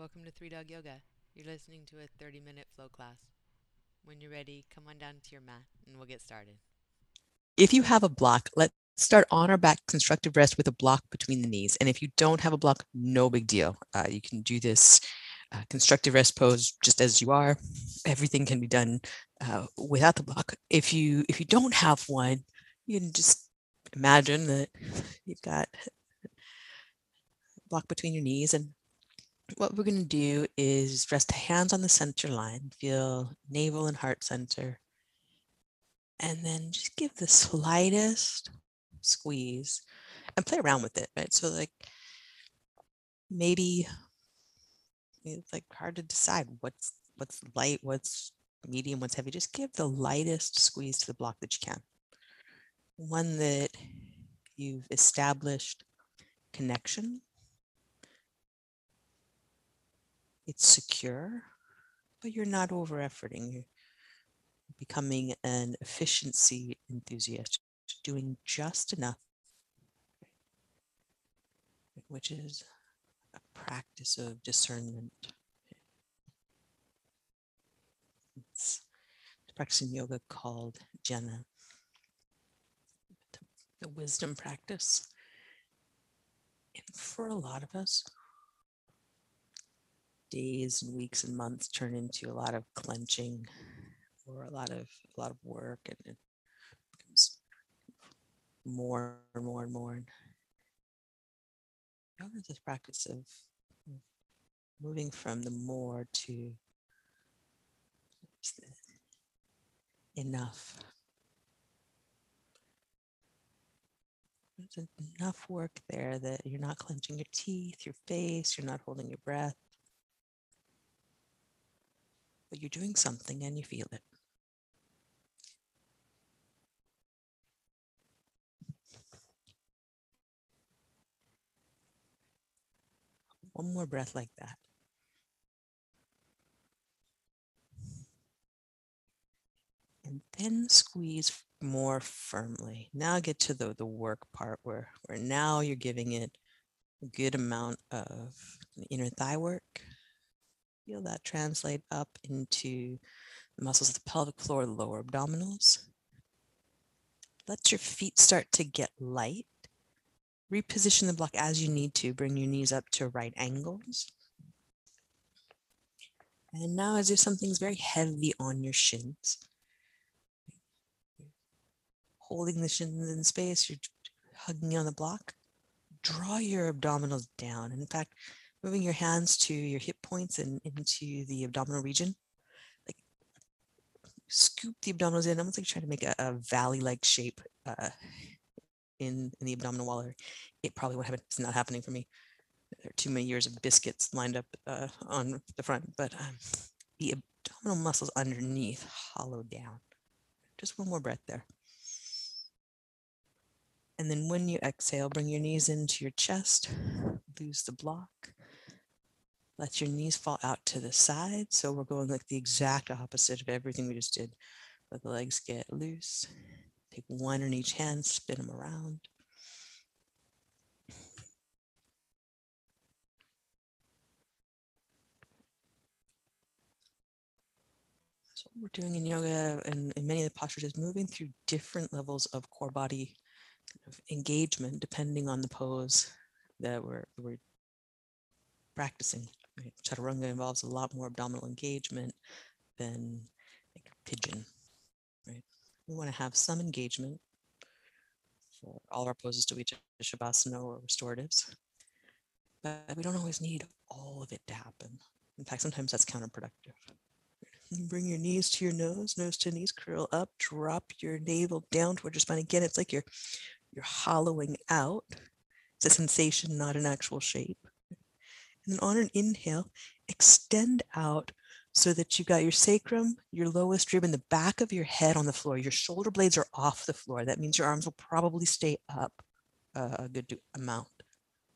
welcome to Three Dog Yoga. You're listening to a 30 minute flow class. When you're ready, come on down to your mat and we'll get started. If you have a block, let's start on our back constructive rest with a block between the knees. And if you don't have a block, no big deal. Uh, you can do this uh, constructive rest pose just as you are. Everything can be done uh, without the block. If you if you don't have one, you can just imagine that you've got a block between your knees and what we're going to do is rest the hands on the center line, feel navel and heart center, and then just give the slightest squeeze and play around with it, right? So, like maybe it's like hard to decide what's what's light, what's medium, what's heavy. Just give the lightest squeeze to the block that you can. One that you've established connection it's secure, but you're not over efforting. You're becoming an efficiency enthusiast, doing just enough, which is a practice of discernment. It's in yoga called jnana, the wisdom practice. And for a lot of us, days and weeks and months turn into a lot of clenching or a lot of a lot of work and it becomes more and more and more. Yoga is this practice of moving from the more to enough. There's enough work there that you're not clenching your teeth, your face, you're not holding your breath but you're doing something and you feel it. One more breath like that. And then squeeze more firmly. Now get to the, the work part where, where now you're giving it a good amount of inner thigh work, Feel that translate up into the muscles of the pelvic floor, lower abdominals. Let your feet start to get light. Reposition the block as you need to. Bring your knees up to right angles. And now as if something's very heavy on your shins. Holding the shins in space, you're hugging on the block. Draw your abdominals down. In fact, moving your hands to your hip points and into the abdominal region. Like scoop the abdominals in, almost like trying to make a, a valley-like shape uh, in, in the abdominal wall. Or It probably won't happen. It's not happening for me. There are too many years of biscuits lined up uh, on the front, but um, the abdominal muscles underneath hollow down. Just one more breath there. And then when you exhale, bring your knees into your chest, lose the block, let your knees fall out to the side. So we're going like the exact opposite of everything we just did. Let the legs get loose. Take one in each hand, spin them around. So what we're doing in yoga and in many of the postures is moving through different levels of core body of engagement depending on the pose that we're, we're practicing. Right? Chaturanga involves a lot more abdominal engagement than like pigeon. Right? We want to have some engagement for all our poses to reach Shavasana or restoratives, but we don't always need all of it to happen. In fact, sometimes that's counterproductive. Bring your knees to your nose, nose to knees, curl up, drop your navel down towards your spine. Again, it's like you're you're hollowing out. It's a sensation, not an actual shape. And then on an inhale, extend out so that you've got your sacrum, your lowest rib, and the back of your head on the floor. Your shoulder blades are off the floor. That means your arms will probably stay up a good amount.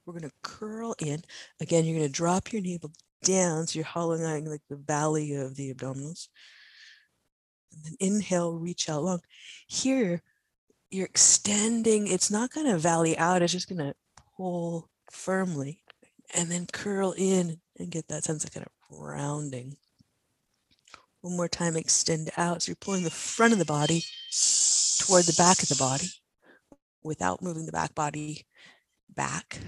We're going to curl in. Again, you're going to drop your navel down. So you're hollowing out like the valley of the abdominals. And then inhale, reach out long. Here, you're extending. It's not going to valley out. It's just going to pull firmly and then curl in and get that sense of kind of rounding. One more time, extend out. So you're pulling the front of the body toward the back of the body without moving the back body back.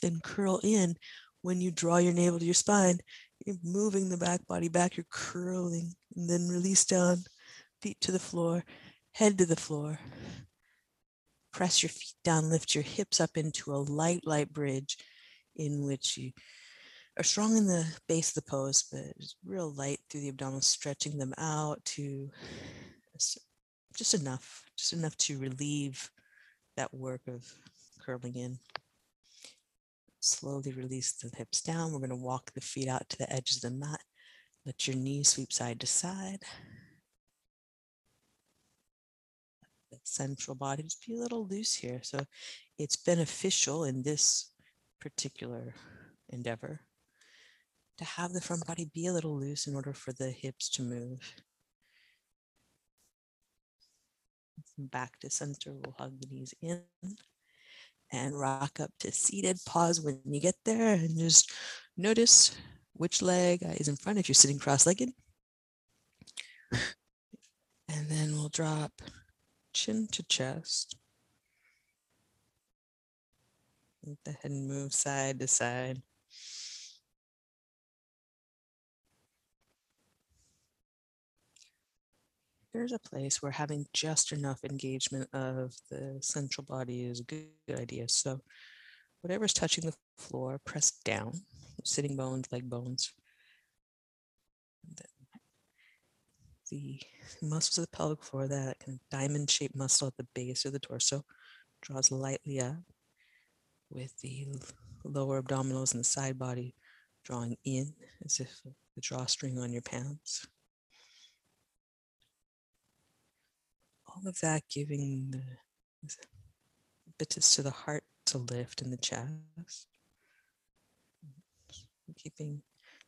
Then curl in. When you draw your navel to your spine, you're moving the back body back, you're curling, and then release down, feet to the floor, head to the floor. Press your feet down, lift your hips up into a light, light bridge in which you are strong in the base of the pose, but real light through the abdominals, stretching them out to just enough, just enough to relieve that work of curling in. Slowly release the hips down. We're going to walk the feet out to the edges of the mat. Let your knees sweep side to side. The central body just be a little loose here. So it's beneficial in this particular endeavor to have the front body be a little loose in order for the hips to move. Back to center, we'll hug the knees in and rock up to seated. Pause when you get there and just notice which leg is in front if you're sitting cross-legged. And then we'll drop chin to chest. Let the head and move side to side. There's a place where having just enough engagement of the central body is a good idea. So whatever's touching the floor, press down, sitting bones, leg bones. The muscles of the pelvic floor, that kind of diamond shaped muscle at the base of the torso, draws lightly up with the lower abdominals and the side body drawing in as if the drawstring on your pants. All of that giving the impetus to the heart to lift in the chest. Keeping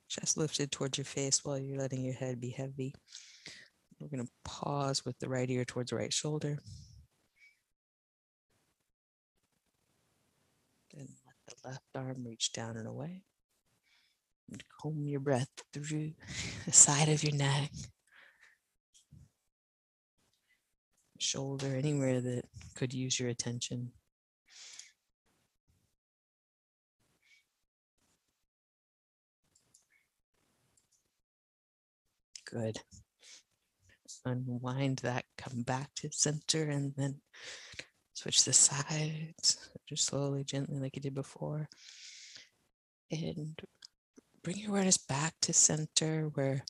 chest lifted towards your face while you're letting your head be heavy. We're going to pause with the right ear towards the right shoulder. Then let the left arm reach down and away. And comb your breath through the side of your neck, shoulder, anywhere that could use your attention. Good. Unwind that, come back to center, and then switch the sides, just slowly, gently, like you did before. And bring your awareness back to center where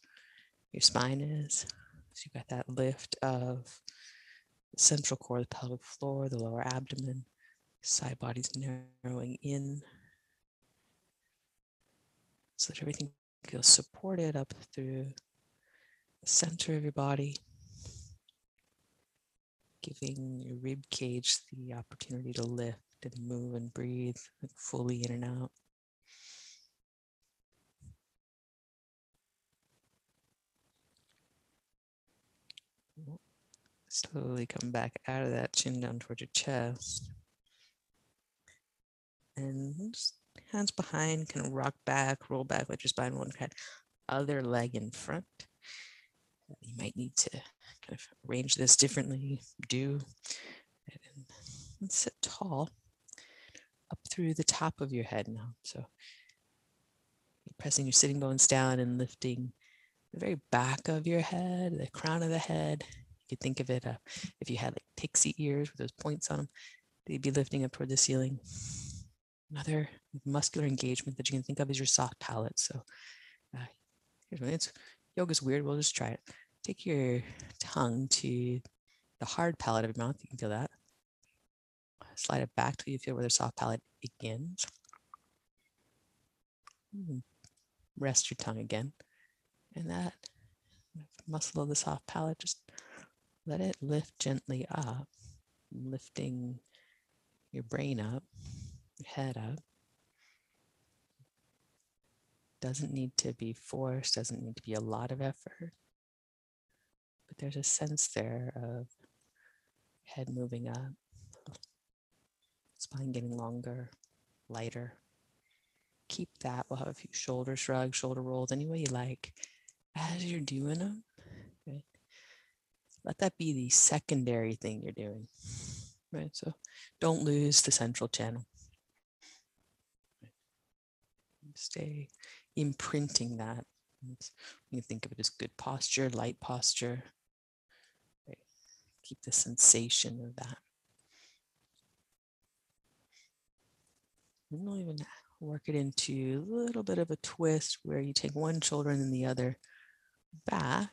your spine is. So you've got that lift of central core, the pelvic floor, the lower abdomen, side bodies narrowing in so that everything feels supported up through the center of your body, giving your rib cage the opportunity to lift and move and breathe fully in and out. Slowly come back out of that chin down towards your chest. And hands behind, kind of rock back, roll back, let your spine one kind other leg in front. You might need to kind of arrange this differently. Do and sit tall up through the top of your head now. So you're pressing your sitting bones down and lifting the very back of your head, the crown of the head. You could think of it uh, if you had like pixie ears with those points on them, they'd be lifting up toward the ceiling. Another muscular engagement that you can think of is your soft palate. So uh, here's one. It's yoga's weird. We'll just try it. Take your tongue to the hard palate of your mouth. You can feel that. Slide it back till you feel where the soft palate begins. Hmm. Rest your tongue again. And that muscle of the soft palate, just let it lift gently up, lifting your brain up, your head up. Doesn't need to be forced, doesn't need to be a lot of effort. But there's a sense there of head moving up, spine getting longer, lighter. keep that. We'll have a few shoulder shrugs, shoulder rolls, any way you like. As you're doing them, right? Let that be the secondary thing you're doing, right? So don't lose the central channel. Stay imprinting that. You can think of it as good posture, light posture. Keep the sensation of that. And we'll even work it into a little bit of a twist where you take one shoulder and then the other back.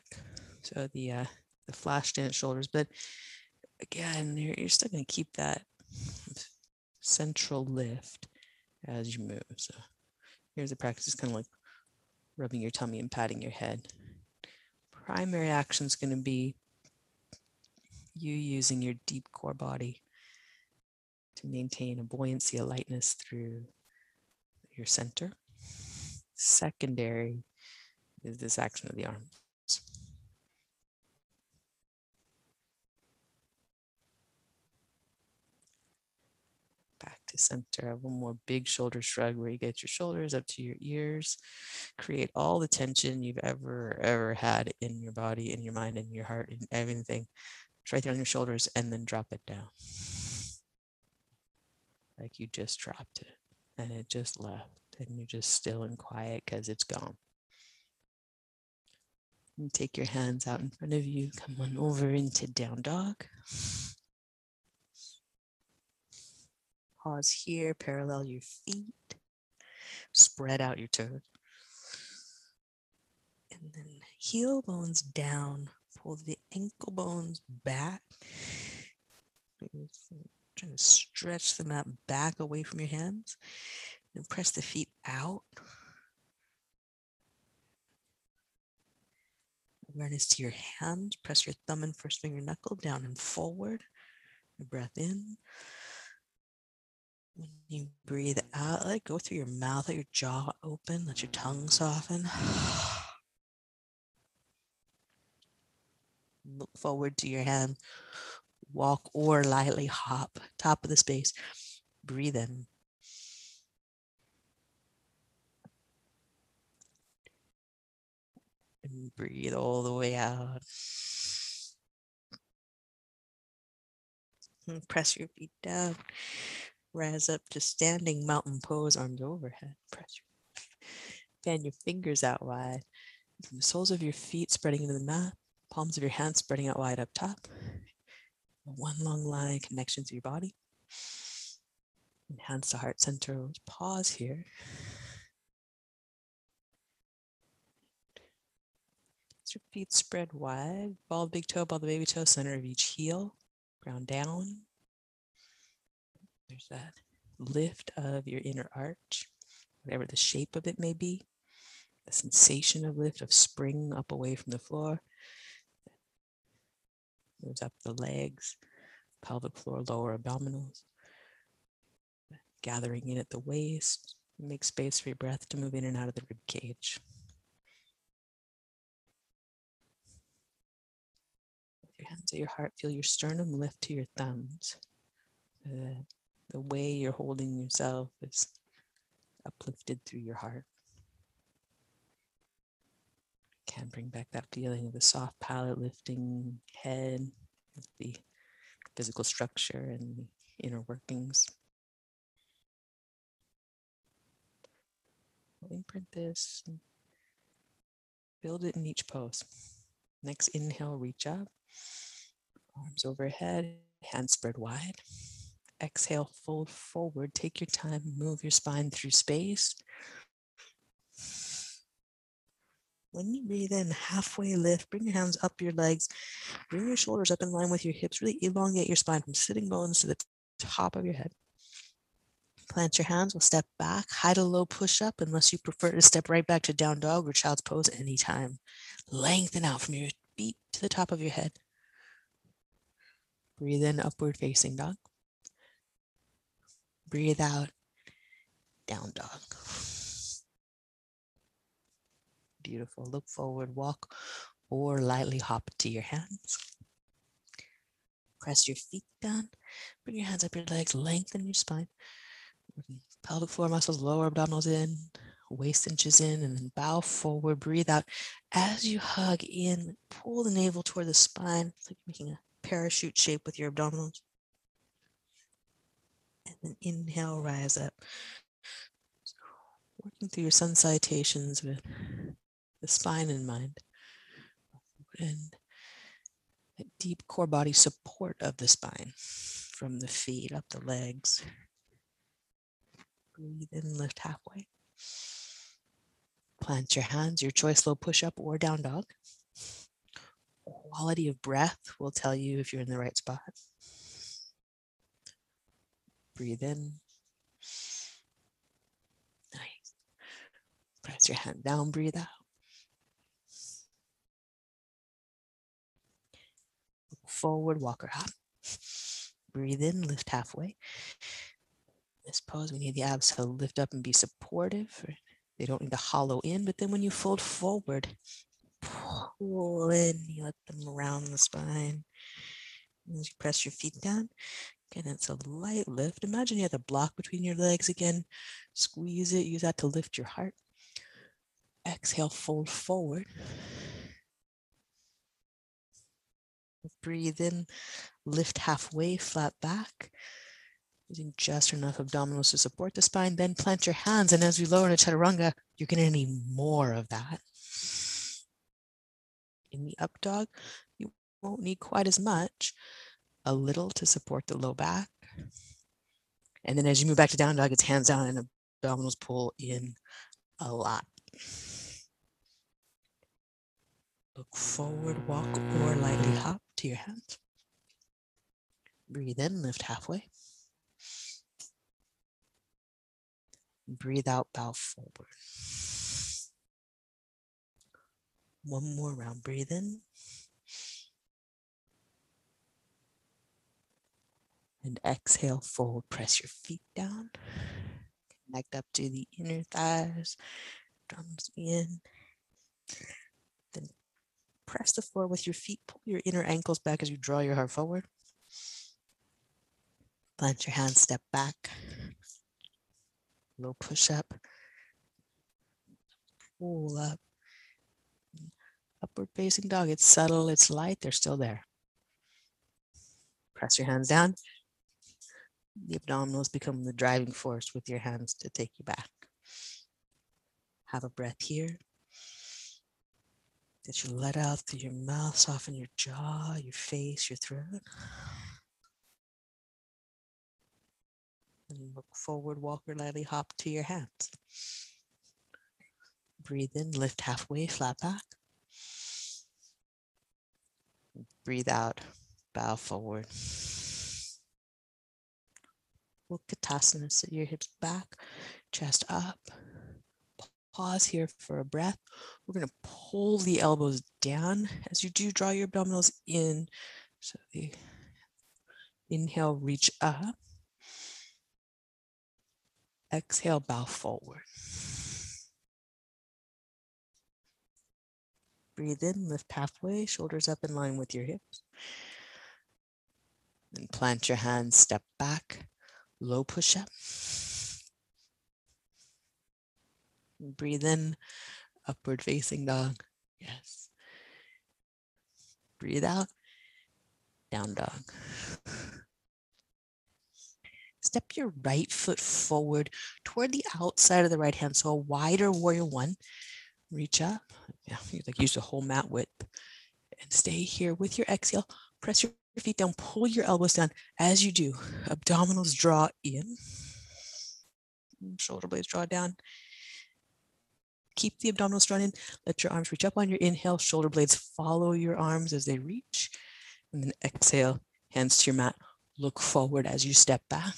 So the uh, the flash dance shoulders, but again, you're, you're still going to keep that central lift as you move. So here's a practice, it's kind of like rubbing your tummy and patting your head. Primary action is going to be you using your deep core body to maintain a buoyancy, a lightness through your center. Secondary is this action of the arms. Back to center. One more big shoulder shrug where you get your shoulders up to your ears. Create all the tension you've ever, ever had in your body, in your mind, in your heart, in everything. It's right there on your shoulders and then drop it down. Like you just dropped it and it just left and you're just still and quiet because it's gone. And take your hands out in front of you. Come on over into down dog. Pause here, parallel your feet. Spread out your toes. And then heel bones down. Pull the ankle bones back. Trying to stretch them out back away from your hands. And press the feet out. Awareness to your hands. Press your thumb and first finger knuckle down and forward. Breath in. When you breathe out, let it go through your mouth, let your jaw open, let your tongue soften. Look forward to your hand. Walk or lightly hop, top of the space. Breathe in. And breathe all the way out. And press your feet down. Rise up to standing mountain pose, arms overhead. Press your fan your fingers out wide. From the soles of your feet spreading into the mat, palms of your hands spreading out wide up top. One long line connection to your body. And hands to heart center. Pause here. Your feet spread wide, ball big toe, ball the baby toe, center of each heel, ground down. There's that lift of your inner arch, whatever the shape of it may be. The sensation of lift, of spring up away from the floor. Moves up the legs, pelvic floor, lower abdominals. Gathering in at the waist. Make space for your breath to move in and out of the rib cage. With your hands at your heart, feel your sternum lift to your thumbs. Uh, the way you're holding yourself is uplifted through your heart. Can bring back that feeling of the soft palate lifting head, the physical structure and the inner workings. We'll imprint this, build it in each pose. Next inhale, reach up, arms overhead, hands spread wide. Exhale, fold forward. Take your time, move your spine through space. When you breathe in, halfway lift, bring your hands up your legs, bring your shoulders up in line with your hips. Really elongate your spine from sitting bones to the top of your head. Plant your hands, we'll step back, high to low push up, unless you prefer to step right back to down dog or child's pose anytime. Lengthen out from your feet to the top of your head. Breathe in, upward facing dog. Breathe out, down dog. Beautiful. Look forward, walk, or lightly hop to your hands. Press your feet down. Bring your hands up your legs, lengthen your spine. pelvic floor muscles, lower abdominals in, waist inches in, and then bow forward, breathe out. As you hug in, pull the navel toward the spine, it's like making a parachute shape with your abdominals. And then inhale, rise up. Working through your sun salutations with the spine in mind. And deep core body support of the spine from the feet up the legs. Breathe in, lift halfway. Plant your hands, your choice low push up or down dog. Quality of breath will tell you if you're in the right spot. Breathe in. Nice. Press your hand down, breathe out. Forward, walker hop. Breathe in, lift halfway. This pose, we need the abs to lift up and be supportive. They don't need to hollow in, but then when you fold forward, pull in, you let them around the spine. As you press your feet down, again, it's a light lift. Imagine you have a block between your legs again. Squeeze it, use that to lift your heart. Exhale, fold forward. Breathe in, lift halfway, flat back. Using just enough abdominals to support the spine. Then plant your hands. And as we lower into chaturanga, you're going to need more of that. In the up dog, you won't need quite as much. A little to support the low back. And then as you move back to down dog, it's hands down and abdominals pull in a lot. Look forward, walk, or lightly hop to your hands. Breathe in, lift halfway. Breathe out, bow forward. One more round, breathe in. And exhale, fold, press your feet down. Connect up to the inner thighs, drums in. Then press the floor with your feet, pull your inner ankles back as you draw your heart forward. Plant your hands, step back. Low push up. Pull up. Upward facing dog. It's subtle, it's light, they're still there. Press your hands down. The abdominals become the driving force with your hands to take you back. Have a breath here. That you let out through your mouth, soften your jaw, your face, your throat. And look forward, walk or lightly hop to your hands. Breathe in, lift halfway, flat back. Breathe out, bow forward. Look Utkatasana, sit your hips back, chest up. Pause here for a breath. We're going to pull the elbows down as you do draw your abdominals in. So the inhale, reach up. Exhale, bow forward. Breathe in, lift halfway, shoulders up in line with your hips. And plant your hands, step back, low push up. Breathe in, upward facing dog. Yes. Breathe out, down dog. Step your right foot forward toward the outside of the right hand. So a wider warrior one. Reach up. Yeah, you like use the whole mat width. And stay here with your exhale. Press your feet down, pull your elbows down. As you do, abdominals draw in. Shoulder blades draw down. Keep the abdominals drawn in. Let your arms reach up on your inhale. Shoulder blades follow your arms as they reach. And then exhale, hands to your mat. Look forward as you step back.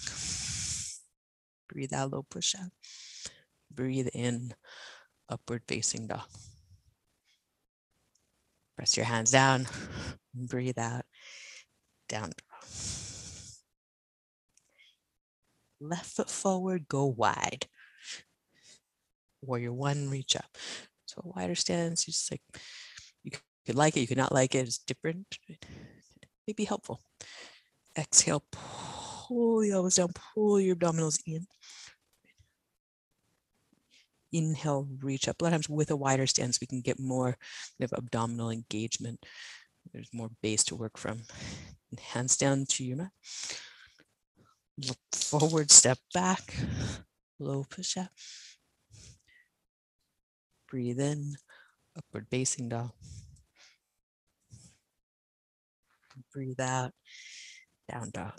Breathe out, low push out. Breathe in, upward facing dog. Press your hands down. Breathe out, down dog. Left foot forward, go wide. Warrior one, reach up. So a wider stance, you just like you could like it, you could not like it, it's different. It may be helpful. Exhale, pull the elbows down, pull your abdominals in. Inhale, reach up. A lot of times with a wider stance, we can get more kind of abdominal engagement. There's more base to work from. And hands down to your mat. Look forward, step back, low push up. Breathe in, upward facing dog. Breathe out, down dog.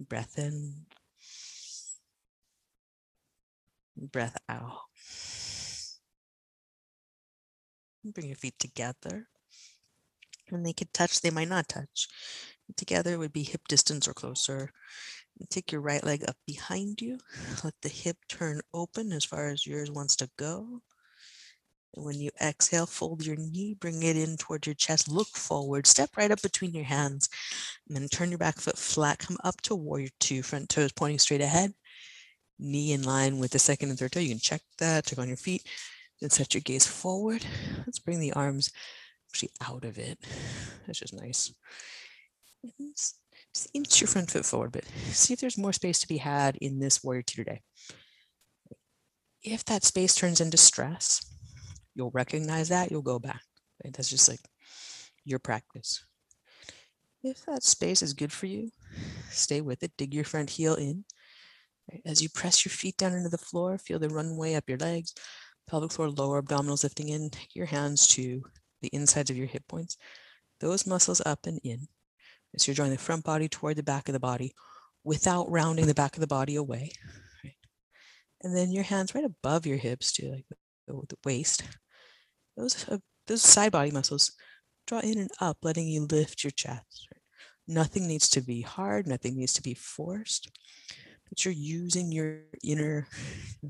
Breath in, breath out. Bring your feet together. And they could touch, they might not touch. Together would be hip distance or closer. Take your right leg up behind you. Let the hip turn open as far as yours wants to go. And when you exhale, fold your knee, bring it in towards your chest, look forward, step right up between your hands, and then turn your back foot flat, come up to warrior two, front toes pointing straight ahead, knee in line with the second and third toe. You can check that, check on your feet, then set your gaze forward. Let's bring the arms actually out of it. That's just nice. Inch your front foot forward a bit. See if there's more space to be had in this warrior two today. If that space turns into stress, you'll recognize that, you'll go back. Right? That's just like your practice. If that space is good for you, stay with it. Dig your front heel in. Right? As you press your feet down into the floor, feel the runway up your legs, pelvic floor, lower abdominals lifting in. Take your hands to the insides of your hip points. Those muscles up and in. So you're drawing the front body toward the back of the body without rounding the back of the body away. Right? And then your hands right above your hips to like the, the waist. Those, uh, those side body muscles draw in and up, letting you lift your chest. Right? Nothing needs to be hard, nothing needs to be forced, but you're using your inner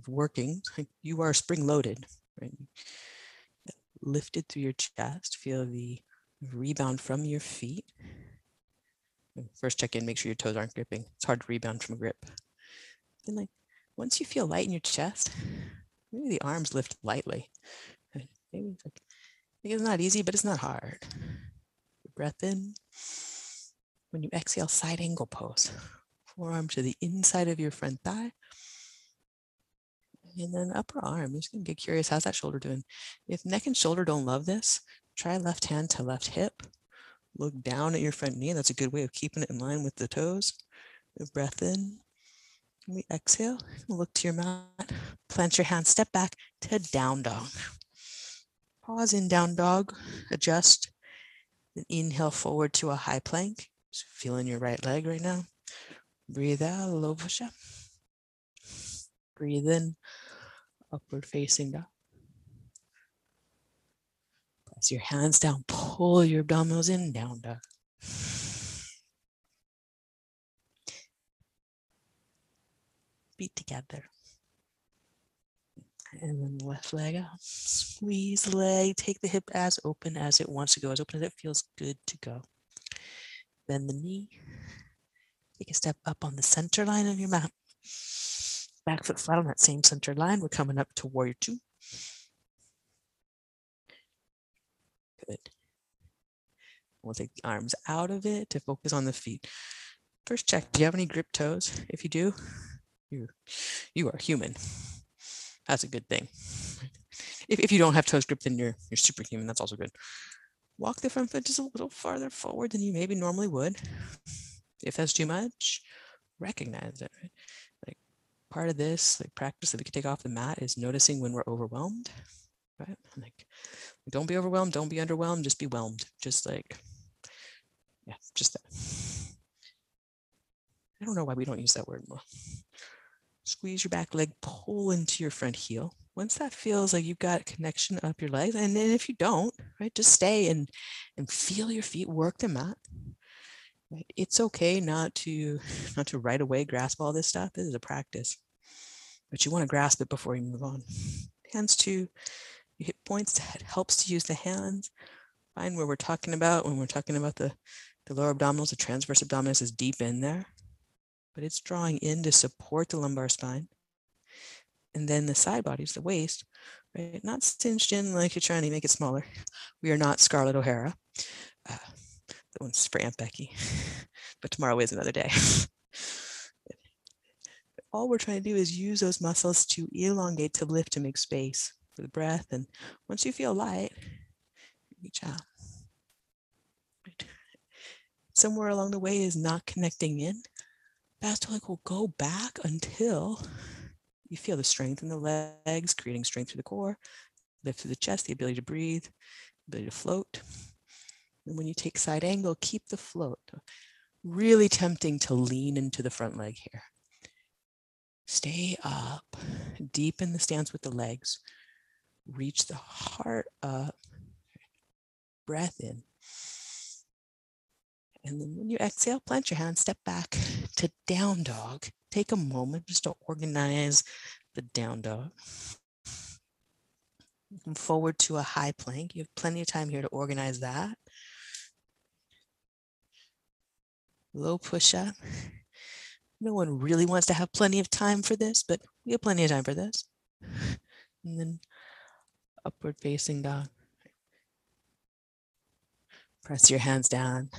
working. You are spring loaded, right? Lifted through your chest, feel the rebound from your feet First check in, make sure your toes aren't gripping. It's hard to rebound from a grip. Then like once you feel light in your chest, maybe the arms lift lightly. Maybe it's like it's not easy, but it's not hard. Breath in. When you exhale, side angle pose. Forearm to the inside of your front thigh. And then upper arm, you're just gonna get curious, how's that shoulder doing? If neck and shoulder don't love this, try left hand to left hip Look down at your front knee. That's a good way of keeping it in line with the toes. Breath in. We exhale. Look to your mat. Plant your hands. Step back to down dog. Pause in down dog. Adjust. Then inhale forward to a high plank. Just feeling your right leg right now. Breathe out. Low push up. Breathe in. Upward facing dog. Press your hands down, pull your abdominals in, down dog. Feet together. And then the left leg out. Squeeze the leg, take the hip as open as it wants to go, as open as it feels good to go. Bend the knee. Take a step up on the center line of your mat. Back foot flat on that same center line. We're coming up to warrior two. Good. We'll take the arms out of it to focus on the feet. First check, do you have any grip toes? If you do, you, you are human. That's a good thing. If, if you don't have toes gripped, then you're, you're superhuman. That's also good. Walk the front foot just a little farther forward than you maybe normally would. If that's too much, recognize it. Right? Like part of this like practice that we can take off the mat is noticing when we're overwhelmed right? Like, don't be overwhelmed, don't be underwhelmed, just be whelmed. Just like, yeah, just that. I don't know why we don't use that word more. Squeeze your back leg, pull into your front heel. Once that feels like you've got connection up your legs, and then if you don't, right, just stay and and feel your feet work the mat. Right? It's okay not to not to right away grasp all this stuff. This is a practice, but you want to grasp it before you move on. Hands to hip points that helps to use the hands. Find where we're talking about when we're talking about the, the lower abdominals, the transverse abdominis is deep in there, but it's drawing in to support the lumbar spine. And then the side bodies, the waist, right? Not cinched in like you're trying to make it smaller. We are not Scarlett O'Hara. Uh, that one's for Aunt Becky, but tomorrow is another day. all we're trying to do is use those muscles to elongate, to lift, to make space for the breath. And once you feel light, reach out. Somewhere along the way is not connecting in. Fast leg will go back until you feel the strength in the legs, creating strength through the core, lift through the chest, the ability to breathe, ability to float. And when you take side angle, keep the float. Really tempting to lean into the front leg here. Stay up, deepen the stance with the legs. Reach the heart up, breath in. And then when you exhale, plant your hand, step back to down dog. Take a moment just to organize the down dog. Come forward to a high plank. You have plenty of time here to organize that. Low push up. No one really wants to have plenty of time for this, but we have plenty of time for this. And then upward facing dog. Press your hands down,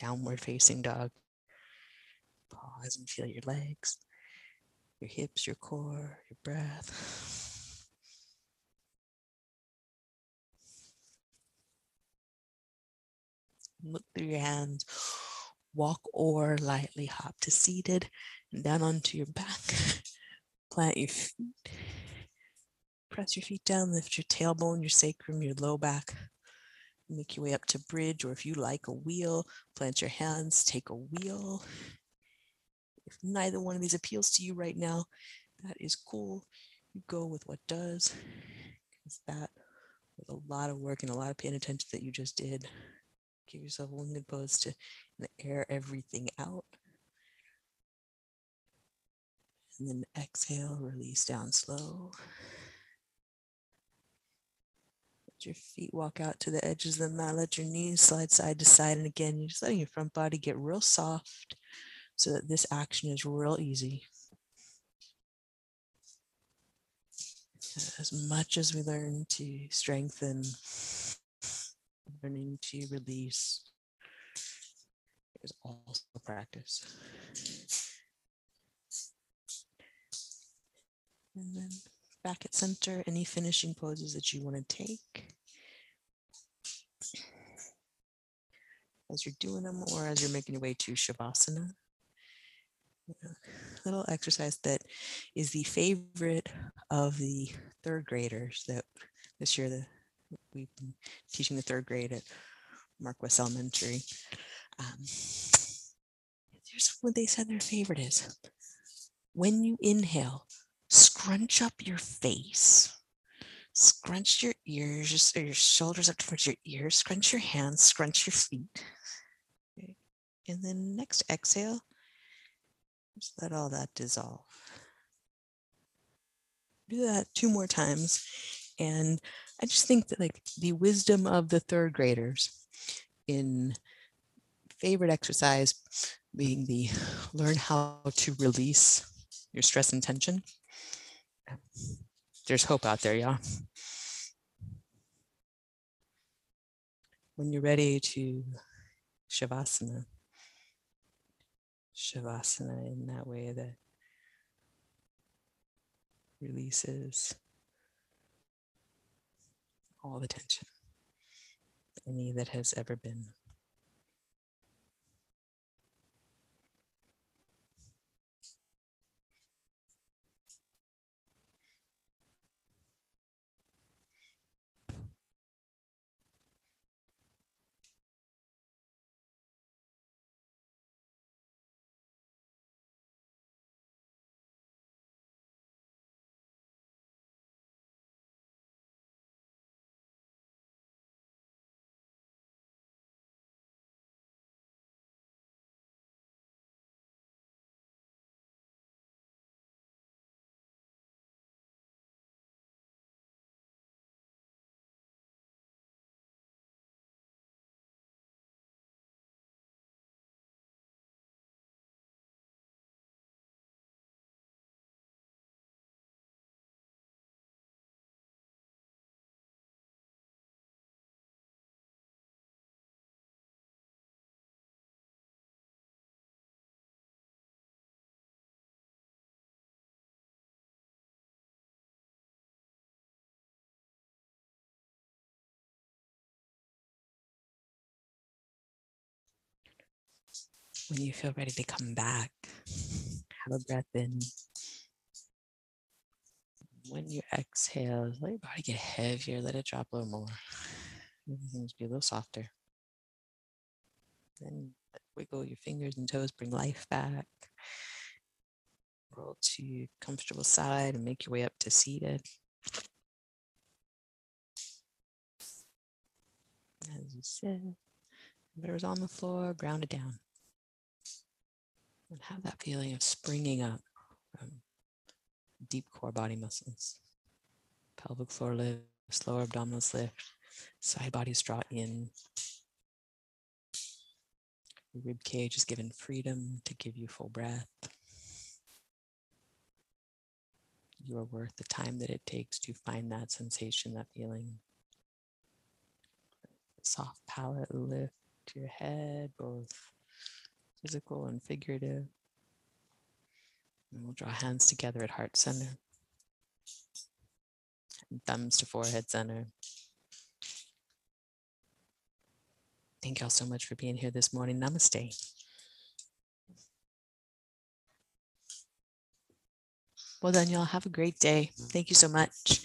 downward facing dog. Pause and feel your legs, your hips, your core, your breath. Look through your hands. Walk or lightly hop to seated and down onto your back. Plant your feet. Press your feet down, lift your tailbone, your sacrum, your low back. Make your way up to bridge, or if you like a wheel, plant your hands, take a wheel. If neither one of these appeals to you right now, that is cool. You go with what does. Because that was a lot of work and a lot of paying attention that you just did. Give yourself one good pose to air everything out. And then exhale, release down slow. Your feet walk out to the edges of the mat. Let your knees slide side to side. And again, you're just letting your front body get real soft so that this action is real easy. As much as we learn to strengthen, learning to release, is also practice. And then back at center, any finishing poses that you want to take. As you're doing them or as you're making your way to Shavasana. Little exercise that is the favorite of the third graders that this year the, we've been teaching the third grade at Marquess Elementary. Um, here's what they said their favorite is. When you inhale, scrunch up your face, scrunch your ears, just your shoulders up towards your ears, scrunch your hands, scrunch your feet. Okay. And then next exhale, just let all that dissolve. Do that two more times. And I just think that like the wisdom of the third graders in favorite exercise being the learn how to release your stress and tension. There's hope out there, y'all. When you're ready to Shavasana, Shavasana in that way that releases all the tension, any that has ever been. When you feel ready to come back, have a breath in. When you exhale, let your body get heavier, let it drop a little more. Things be a little softer. Then wiggle your fingers and toes, bring life back. Roll to your comfortable side and make your way up to seated. As you sit, whatever's on the floor, ground it down. And have that feeling of springing up from deep core body muscles. Pelvic floor lift, slower abdominals lift, side bodies draw in. Your rib cage is given freedom to give you full breath. You are worth the time that it takes to find that sensation, that feeling. Soft palate lift to your head, both physical and figurative. And we'll draw hands together at heart center. And thumbs to forehead center. Thank y'all so much for being here this morning. Namaste. Well done, y'all. Have a great day. Thank you so much.